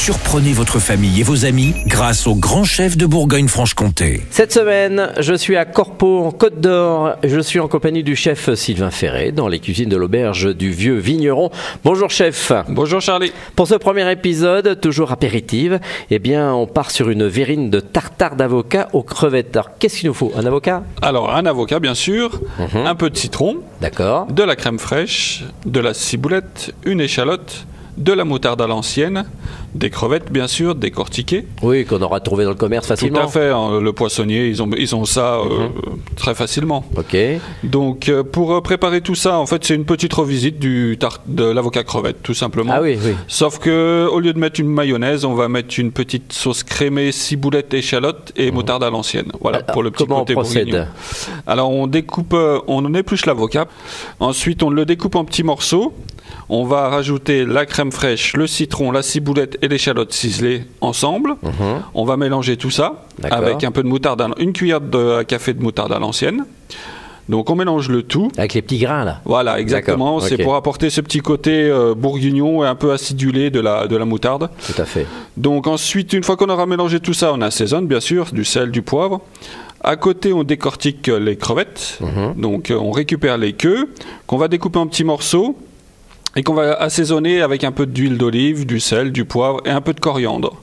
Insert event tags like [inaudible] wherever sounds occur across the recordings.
Surprenez votre famille et vos amis grâce au grand chef de Bourgogne-Franche-Comté. Cette semaine, je suis à Corpeau, en Côte d'Or. Je suis en compagnie du chef Sylvain Ferré dans les cuisines de l'auberge du Vieux Vigneron. Bonjour chef. Bonjour Charlie. Pour ce premier épisode, toujours apéritive, eh bien, on part sur une verrine de tartare d'avocat aux crevettes. Alors, qu'est-ce qu'il nous faut? Un avocat? Alors, un avocat, bien sûr, un peu de citron, D'accord. de la crème fraîche, de la ciboulette, une échalote, de la moutarde à l'ancienne, des crevettes, bien sûr, décortiquées. Oui, qu'on aura trouvé dans le commerce facilement. Tout à fait, hein, le poissonnier, ils ont, ils ont ça euh, très facilement. Ok. Donc, euh, pour euh, préparer tout ça, en fait, c'est une petite revisite du de l'avocat crevette, tout simplement. Ah oui, oui. Sauf que au lieu de mettre une mayonnaise, on va mettre une petite sauce crémée, ciboulette, échalote et moutarde à l'ancienne. Voilà, Alors, pour le petit comment on côté procède? Bourguignon. Alors, on découpe, on épluche l'avocat. Ensuite, on le découpe en petits morceaux. On va rajouter la crème fraîche, le citron, la ciboulette et l'échalote ciselée ensemble. On va mélanger tout ça avec un peu de moutarde, à- une cuillère de à café de moutarde à l'ancienne. Donc, on mélange le tout. Avec les petits grains là. Voilà, exactement. C'est pour apporter ce petit côté euh, bourguignon et un peu acidulé de la, de la moutarde. Tout à fait. Donc ensuite, une fois qu'on aura mélangé tout ça, on assaisonne bien sûr, du sel, du poivre. À côté, on décortique euh, les crevettes. Mhm. Donc euh, on récupère les queues qu'on va découper en petits morceaux et qu'on va assaisonner avec un peu d'huile d'olive, du sel, du poivre et un peu de coriandre.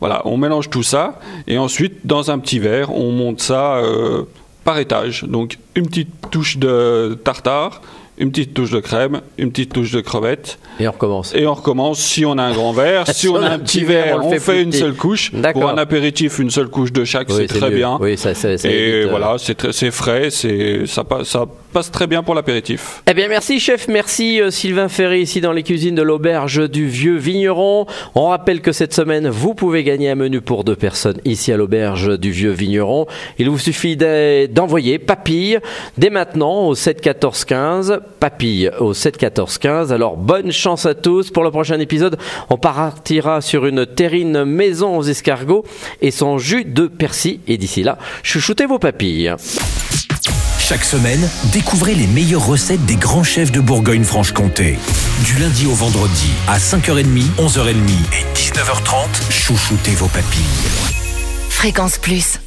Voilà, on mélange tout ça et ensuite, dans un petit verre, on monte ça euh, par étage. Donc une petite touche de tartare, une petite touche de crème, une petite touche de crevettes Et on recommence. et on recommence si on a un grand verre, [laughs] si on a un petit verre, on, fait une seule couche. Pour un apéritif, une seule couche de chaque, Oui, c'est très mieux. bien. Oui, ça, ça, ça et évite, euh, voilà, c'est frais, c'est ça, passe- ça passe très bien pour l'apéritif. Eh bien, merci chef, merci euh, Sylvain Ferry ici dans les cuisines de l'auberge du Vieux Vigneron. On rappelle que cette semaine, vous pouvez gagner un menu pour deux personnes ici à l'auberge du Vieux Vigneron. Il vous suffit d'envoyer papille dès maintenant au 7 14 15. Papille au 7 14 15. Alors, bonne chance à tous. Pour le prochain épisode, on partira sur une terrine maison aux escargots et son jus de persil. Et d'ici là, chouchoutez vos papilles. Chaque semaine, découvrez les meilleures recettes des grands chefs de Bourgogne-Franche-Comté. Du lundi au vendredi, à 5h30, 11h30 et 19h30, chouchoutez vos papilles. Fréquence Plus.